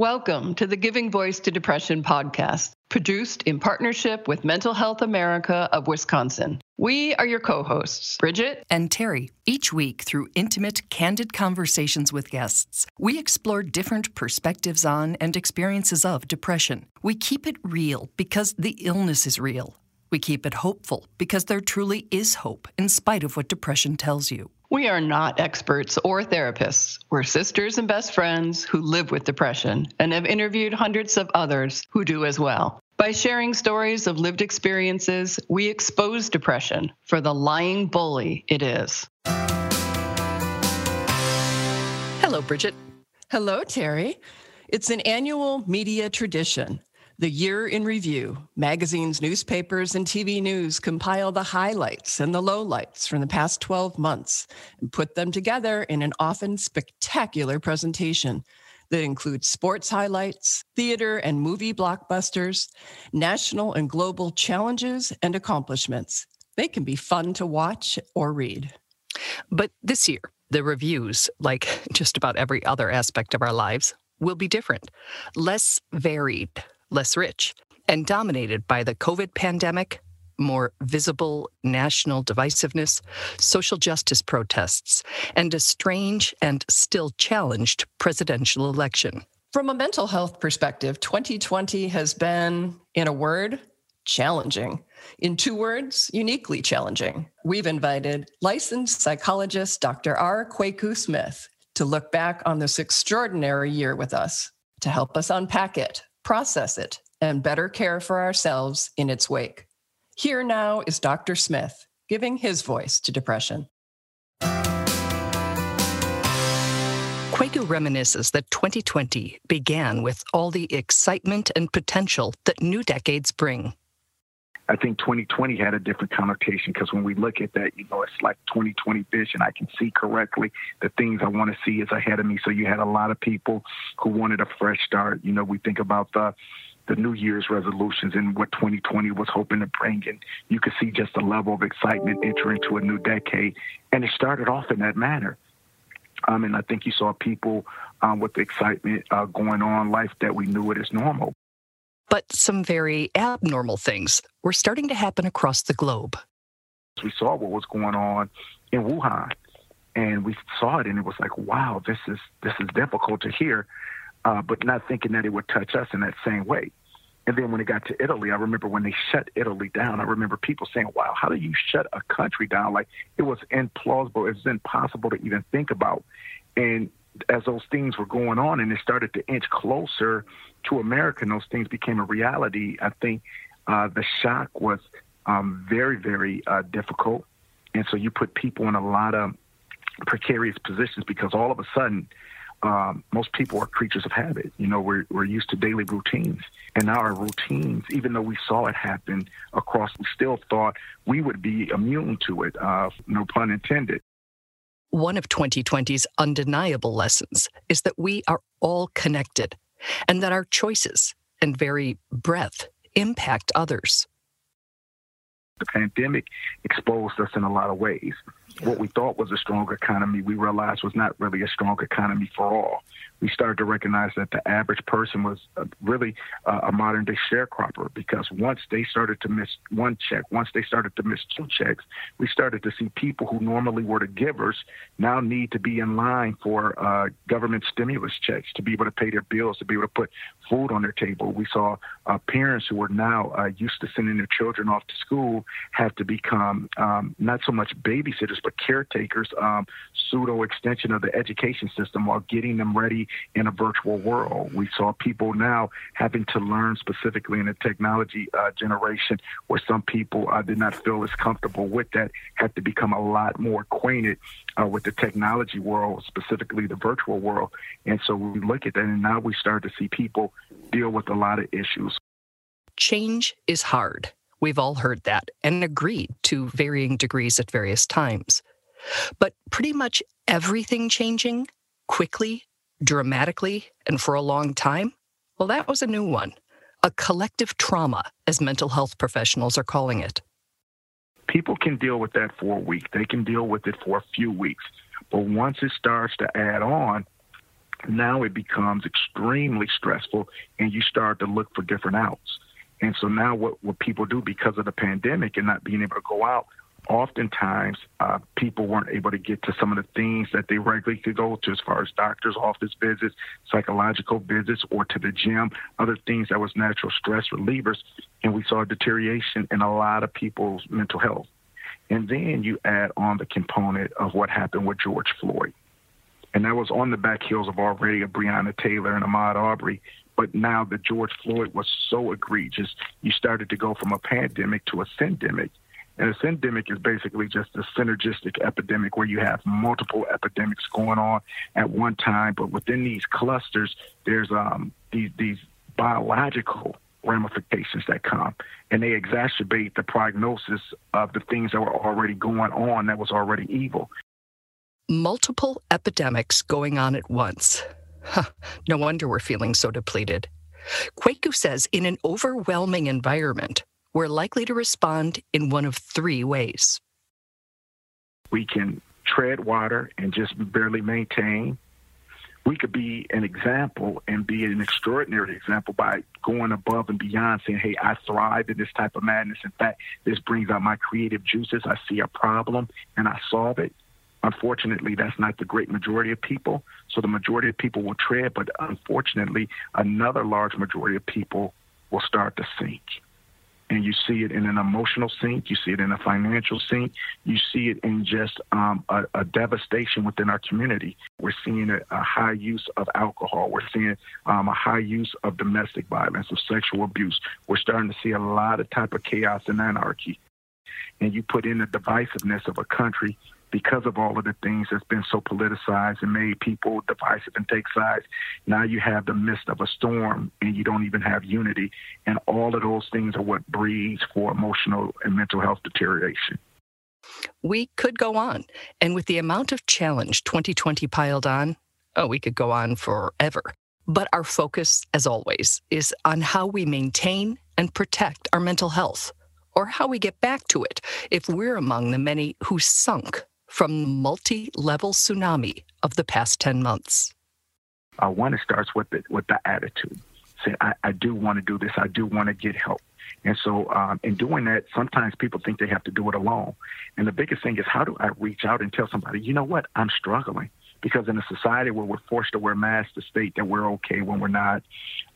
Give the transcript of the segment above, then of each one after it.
Welcome to the Giving Voice to Depression podcast, produced in partnership with Mental Health America of Wisconsin. We are your co hosts, Bridget and Terry. Each week, through intimate, candid conversations with guests, we explore different perspectives on and experiences of depression. We keep it real because the illness is real. We keep it hopeful because there truly is hope in spite of what depression tells you. We are not experts or therapists. We're sisters and best friends who live with depression and have interviewed hundreds of others who do as well. By sharing stories of lived experiences, we expose depression for the lying bully it is. Hello, Bridget. Hello, Terry. It's an annual media tradition the Year in Review. Magazines, newspapers, and TV news compile the highlights and the lowlights from the past 12 months and put them together in an often spectacular presentation that includes sports highlights, theater and movie blockbusters, national and global challenges and accomplishments. They can be fun to watch or read. But this year, the reviews, like just about every other aspect of our lives, will be different, less varied less rich, and dominated by the COVID pandemic, more visible national divisiveness, social justice protests, and a strange and still challenged presidential election. From a mental health perspective, 2020 has been, in a word, challenging. In two words, uniquely challenging. We've invited licensed psychologist Dr. R. Kwaku Smith to look back on this extraordinary year with us to help us unpack it, process it, and better care for ourselves in its wake. Here now is Dr. Smith giving his voice to depression. Kwaku reminisces that 2020 began with all the excitement and potential that new decades bring. I think 2020 had a different connotation because when we look at that, you know, it's like 2020 vision. I can see correctly the things I want to see is ahead of me. So you had a lot of people who wanted a fresh start. You know, we think about the the New Year's resolutions and what 2020 was hoping to bring. And you could see just the level of excitement entering into a new decade. And it started off in that manner. Um, and I think you saw people um, with the excitement uh, going on, life that we knew it as normal. But some very abnormal things were starting to happen across the globe. We saw what was going on in Wuhan, and we saw it, and it was like, wow, this is this is difficult to hear, uh, but not thinking that it would touch us in that same way. And then when it got to Italy, I remember when they shut Italy down, I remember people saying, wow, how do you shut a country down? Like it was implausible. It was impossible to even think about. And as those things were going on and it started to inch closer to America and those things became a reality, I think uh, the shock was um, very, very uh, difficult. And so you put people in a lot of precarious positions because all of a sudden, um, most people are creatures of habit. You know, we're, we're used to daily routines. And now our routines, even though we saw it happen across, we still thought we would be immune to it, uh, no pun intended. One of 2020's undeniable lessons is that we are all connected and that our choices and very breath impact others. The pandemic exposed us in a lot of ways what we thought was a strong economy, we realized was not really a strong economy for all. We started to recognize that the average person was uh, really uh, a modern day sharecropper because once they started to miss one check, once they started to miss two checks, we started to see people who normally were the givers now need to be in line for uh, government stimulus checks to be able to pay their bills, to be able to put food on their table. We saw uh, parents who were now uh, used to sending their children off to school have to become um, not so much babysitters, but caretakers, um, pseudo extension of the education system while getting them ready in a virtual world. We saw people now having to learn specifically in the technology uh, generation where some people uh, did not feel as comfortable with that, had to become a lot more acquainted uh, with the technology world, specifically the virtual world. And so we look at that, and now we start to see people deal with a lot of issues. Change is hard. We've all heard that and agreed to varying degrees at various times. But pretty much everything changing quickly, dramatically, and for a long time, well, that was a new one. A collective trauma, as mental health professionals are calling it. People can deal with that for a week, they can deal with it for a few weeks. But once it starts to add on, now it becomes extremely stressful and you start to look for different outs. And so now what, what people do because of the pandemic and not being able to go out, oftentimes uh, people weren't able to get to some of the things that they regularly could go to as far as doctor's office visits, psychological visits, or to the gym, other things that was natural stress relievers. And we saw a deterioration in a lot of people's mental health. And then you add on the component of what happened with George Floyd. And that was on the back heels of already of Breonna Taylor and Ahmaud Arbery. But now that George Floyd was so egregious, you started to go from a pandemic to a syndemic. And a syndemic is basically just a synergistic epidemic where you have multiple epidemics going on at one time. But within these clusters, there's um, these, these biological ramifications that come, and they exacerbate the prognosis of the things that were already going on that was already evil. Multiple epidemics going on at once. Huh, no wonder we're feeling so depleted. Kwaku says in an overwhelming environment, we're likely to respond in one of three ways. We can tread water and just barely maintain we could be an example and be an extraordinary example by going above and beyond saying, hey, I thrive in this type of madness. In fact, this brings out my creative juices. I see a problem and I solve it. Unfortunately, that's not the great majority of people. So the majority of people will tread, but unfortunately, another large majority of people will start to sink and you see it in an emotional sink, you see it in a financial sink, you see it in just um, a, a, devastation within our community. We're seeing a, a high use of alcohol. We're seeing um, a high use of domestic violence, of sexual abuse. We're starting to see a lot of type of chaos and anarchy. And you put in the divisiveness of a country because of all of the things that's been so politicized and made people divisive and take sides. Now you have the midst of a storm and you don't even have unity. And all of those things are what breeds for emotional and mental health deterioration. We could go on. And with the amount of challenge 2020 piled on, oh, we could go on forever. But our focus, as always, is on how we maintain and protect our mental health or how we get back to it if we're among the many who sunk from the multi level tsunami of the past 10 months? Uh, one, it starts with the, with the attitude. Say, I, I do want to do this. I do want to get help. And so, um, in doing that, sometimes people think they have to do it alone. And the biggest thing is, how do I reach out and tell somebody, you know what, I'm struggling? Because in a society where we're forced to wear masks to state that we're okay when we're not,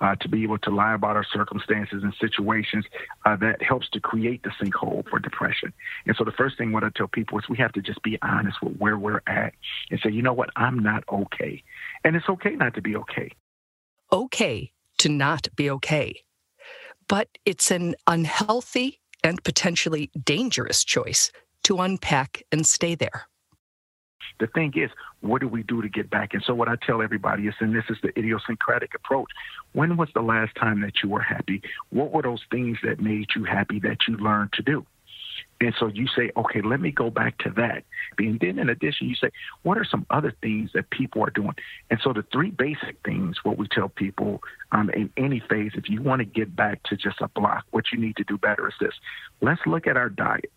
uh, to be able to lie about our circumstances and situations, uh, that helps to create the sinkhole for depression. And so the first thing what I tell people is we have to just be honest with where we're at and say, you know what, I'm not okay. And it's okay not to be okay. Okay to not be okay. But it's an unhealthy and potentially dangerous choice to unpack and stay there. The thing is, what do we do to get back? And so, what I tell everybody is, and this is the idiosyncratic approach when was the last time that you were happy? What were those things that made you happy that you learned to do? And so you say, okay, let me go back to that. And then in addition, you say, what are some other things that people are doing? And so the three basic things, what we tell people um, in any phase, if you want to get back to just a block, what you need to do better is this. Let's look at our diet.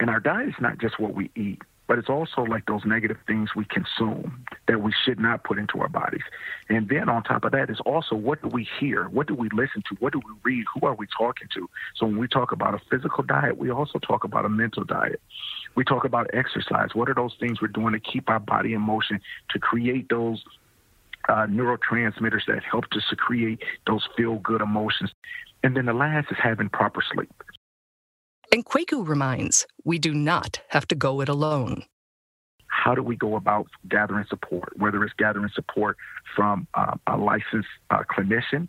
And our diet is not just what we eat but it's also like those negative things we consume that we should not put into our bodies. And then on top of that is also what do we hear? What do we listen to? What do we read? Who are we talking to? So when we talk about a physical diet, we also talk about a mental diet. We talk about exercise. What are those things we're doing to keep our body in motion, to create those uh, neurotransmitters that help to secrete those feel good emotions? And then the last is having proper sleep. And Kwaku reminds we do not have to go it alone. How do we go about gathering support, whether it's gathering support from uh, a licensed uh, clinician,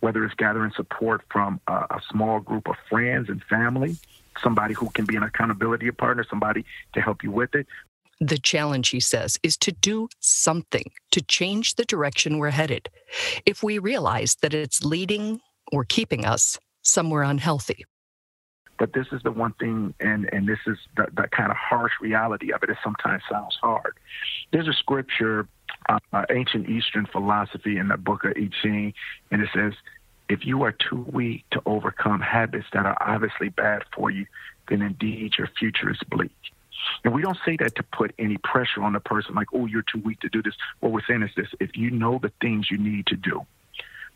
whether it's gathering support from uh, a small group of friends and family, somebody who can be an accountability partner, somebody to help you with it. The challenge, he says, is to do something to change the direction we're headed. If we realize that it's leading or keeping us somewhere unhealthy. But this is the one thing, and, and this is the, the kind of harsh reality of it. It sometimes sounds hard. There's a scripture, uh, uh, ancient Eastern philosophy in the book of I Ching, and it says, if you are too weak to overcome habits that are obviously bad for you, then indeed your future is bleak. And we don't say that to put any pressure on the person, like, oh, you're too weak to do this. What we're saying is this if you know the things you need to do,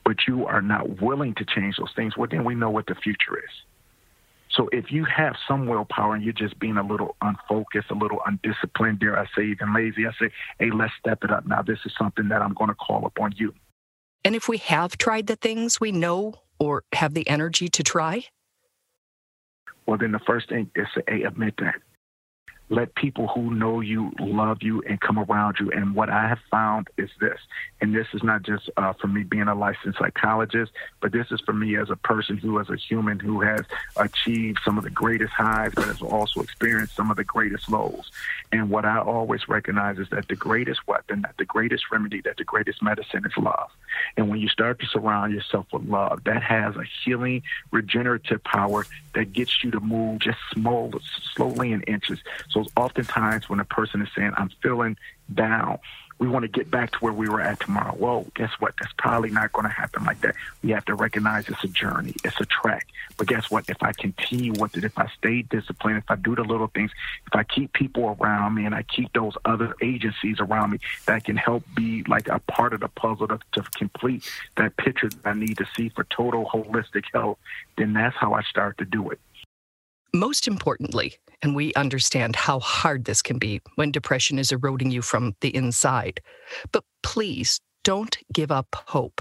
but you are not willing to change those things, well, then we know what the future is. So if you have some willpower and you're just being a little unfocused, a little undisciplined, dare I say even lazy, I say, hey, let's step it up. Now, this is something that I'm going to call upon you. And if we have tried the things we know or have the energy to try? Well, then the first thing is to a, admit that let people who know you love you and come around you. And what I have found is this, and this is not just uh, for me being a licensed psychologist, but this is for me as a person who, as a human, who has achieved some of the greatest highs, but has also experienced some of the greatest lows. And what I always recognize is that the greatest weapon, that the greatest remedy, that the greatest medicine is love. And when you start to surround yourself with love, that has a healing, regenerative power that gets you to move just small, slowly in inches. So oftentimes when a person is saying, I'm feeling down, we want to get back to where we were at tomorrow. Well, guess what? That's probably not going to happen like that. We have to recognize it's a journey, it's a track. But guess what? If I continue with it, if I stay disciplined, if I do the little things, if I keep people around me and I keep those other agencies around me that can help be like a part of the puzzle to, to complete that picture that I need to see for total holistic health, then that's how I start to do it. Most importantly, and we understand how hard this can be when depression is eroding you from the inside. But please don't give up hope.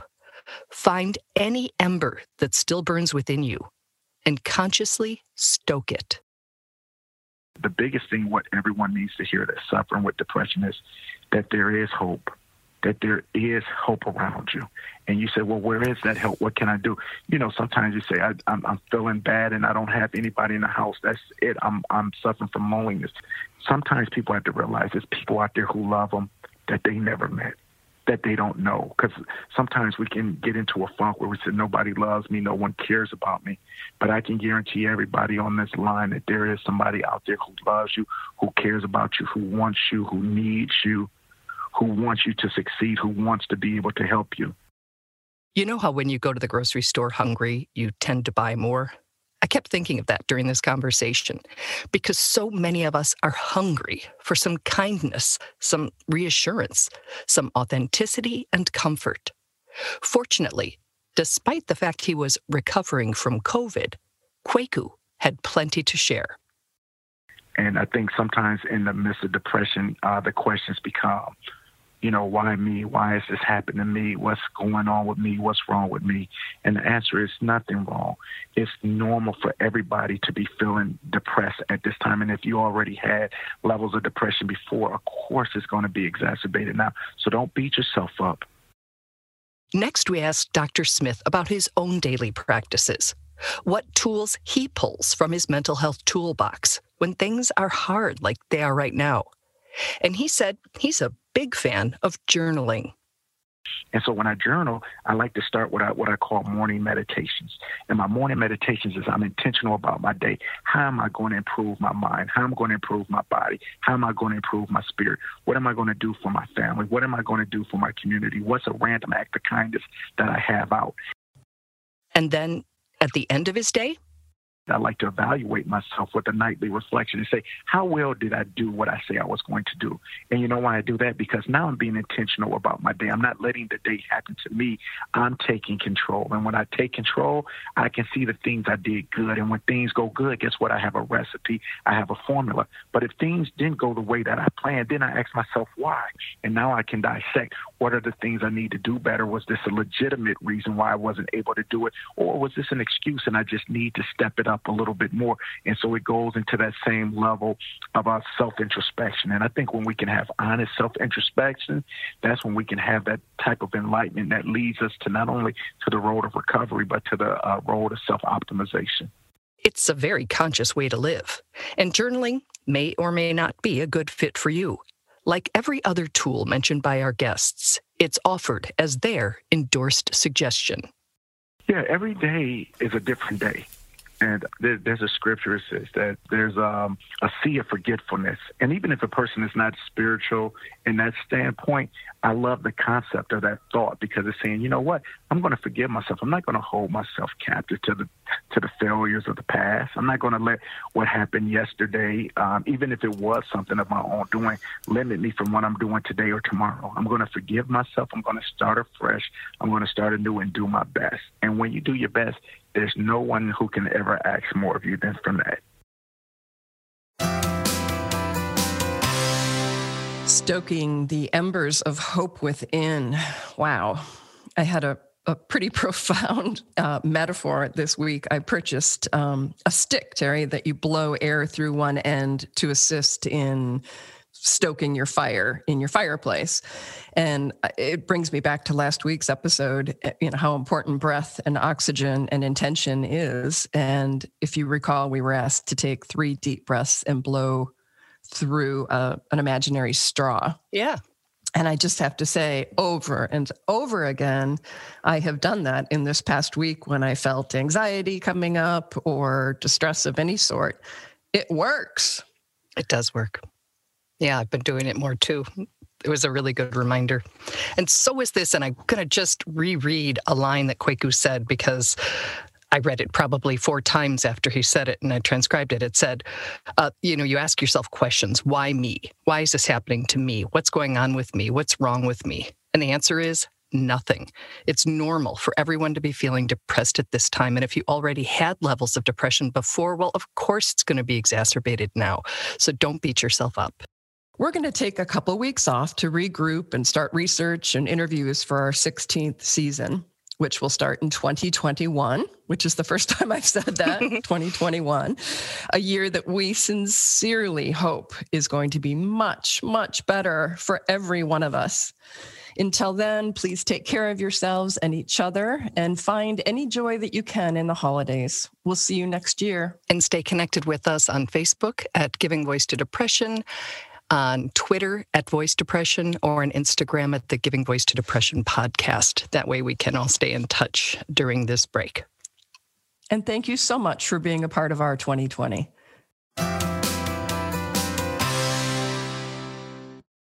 Find any ember that still burns within you and consciously stoke it. The biggest thing what everyone needs to hear that's suffering with depression is that there is hope that there is hope around you. And you say, well, where is that help? What can I do? You know, sometimes you say, I, am I'm feeling bad and I don't have anybody in the house. That's it. I'm, I'm suffering from loneliness. Sometimes people have to realize there's people out there who love them that they never met, that they don't know. Because sometimes we can get into a funk where we say, nobody loves me, no one cares about me. But I can guarantee everybody on this line that there is somebody out there who loves you, who cares about you, who wants you, who needs you who wants you to succeed, who wants to be able to help you. You know how when you go to the grocery store hungry, you tend to buy more? I kept thinking of that during this conversation because so many of us are hungry for some kindness, some reassurance, some authenticity and comfort. Fortunately, despite the fact he was recovering from COVID, Kwaku had plenty to share. And I think sometimes in the midst of depression, uh, the questions become, you know, why me? Why is this happening to me? What's going on with me? What's wrong with me? And the answer is nothing wrong. It's normal for everybody to be feeling depressed at this time. And if you already had levels of depression before, of course it's going to be exacerbated now. So don't beat yourself up. Next, we asked Dr. Smith about his own daily practices, what tools he pulls from his mental health toolbox when things are hard like they are right now. And he said he's a big fan of journaling. And so when I journal, I like to start with what I call morning meditations. And my morning meditations is I'm intentional about my day. How am I going to improve my mind? How am I going to improve my body? How am I going to improve my spirit? What am I going to do for my family? What am I going to do for my community? What's a random act of kindness that I have out? And then at the end of his day, I like to evaluate myself with a nightly reflection and say, how well did I do what I say I was going to do? And you know why I do that? Because now I'm being intentional about my day. I'm not letting the day happen to me. I'm taking control. And when I take control, I can see the things I did good. And when things go good, guess what? I have a recipe, I have a formula. But if things didn't go the way that I planned, then I ask myself why. And now I can dissect what are the things I need to do better? Was this a legitimate reason why I wasn't able to do it? Or was this an excuse and I just need to step it up? Up a little bit more. And so it goes into that same level of our self introspection. And I think when we can have honest self introspection, that's when we can have that type of enlightenment that leads us to not only to the road of recovery, but to the uh, road of self optimization. It's a very conscious way to live. And journaling may or may not be a good fit for you. Like every other tool mentioned by our guests, it's offered as their endorsed suggestion. Yeah, every day is a different day. And there, there's a scripture that says that there's um, a sea of forgetfulness. And even if a person is not spiritual in that standpoint, I love the concept of that thought because it's saying, you know what? I'm going to forgive myself. I'm not going to hold myself captive to the to the failures of the past. I'm not going to let what happened yesterday, um, even if it was something of my own doing, limit me from what I'm doing today or tomorrow. I'm going to forgive myself. I'm going to start afresh. I'm going to start anew and do my best. And when you do your best, there's no one who can ever ask more of you than from that. Stoking the embers of hope within. Wow. I had a, a pretty profound uh, metaphor this week. I purchased um, a stick, Terry, that you blow air through one end to assist in stoking your fire in your fireplace. And uh, it brings me back to last week's episode, uh, you know, how important breath and oxygen and intention is. And if you recall, we were asked to take three deep breaths and blow through a, uh, an imaginary straw. Yeah. And I just have to say, over and over again, I have done that in this past week when I felt anxiety coming up or distress of any sort. It works. It does work. Yeah, I've been doing it more too. It was a really good reminder. And so is this. And I'm going to just reread a line that Kwaku said because I read it probably four times after he said it and I transcribed it. It said, uh, you know, you ask yourself questions why me? Why is this happening to me? What's going on with me? What's wrong with me? And the answer is nothing. It's normal for everyone to be feeling depressed at this time. And if you already had levels of depression before, well, of course it's going to be exacerbated now. So don't beat yourself up. We're going to take a couple weeks off to regroup and start research and interviews for our 16th season which will start in 2021, which is the first time I've said that 2021, a year that we sincerely hope is going to be much, much better for every one of us. Until then, please take care of yourselves and each other and find any joy that you can in the holidays. We'll see you next year. And stay connected with us on Facebook at Giving Voice to Depression on Twitter at Voice Depression or on Instagram at the Giving Voice to Depression podcast. That way we can all stay in touch during this break. And thank you so much for being a part of our 2020.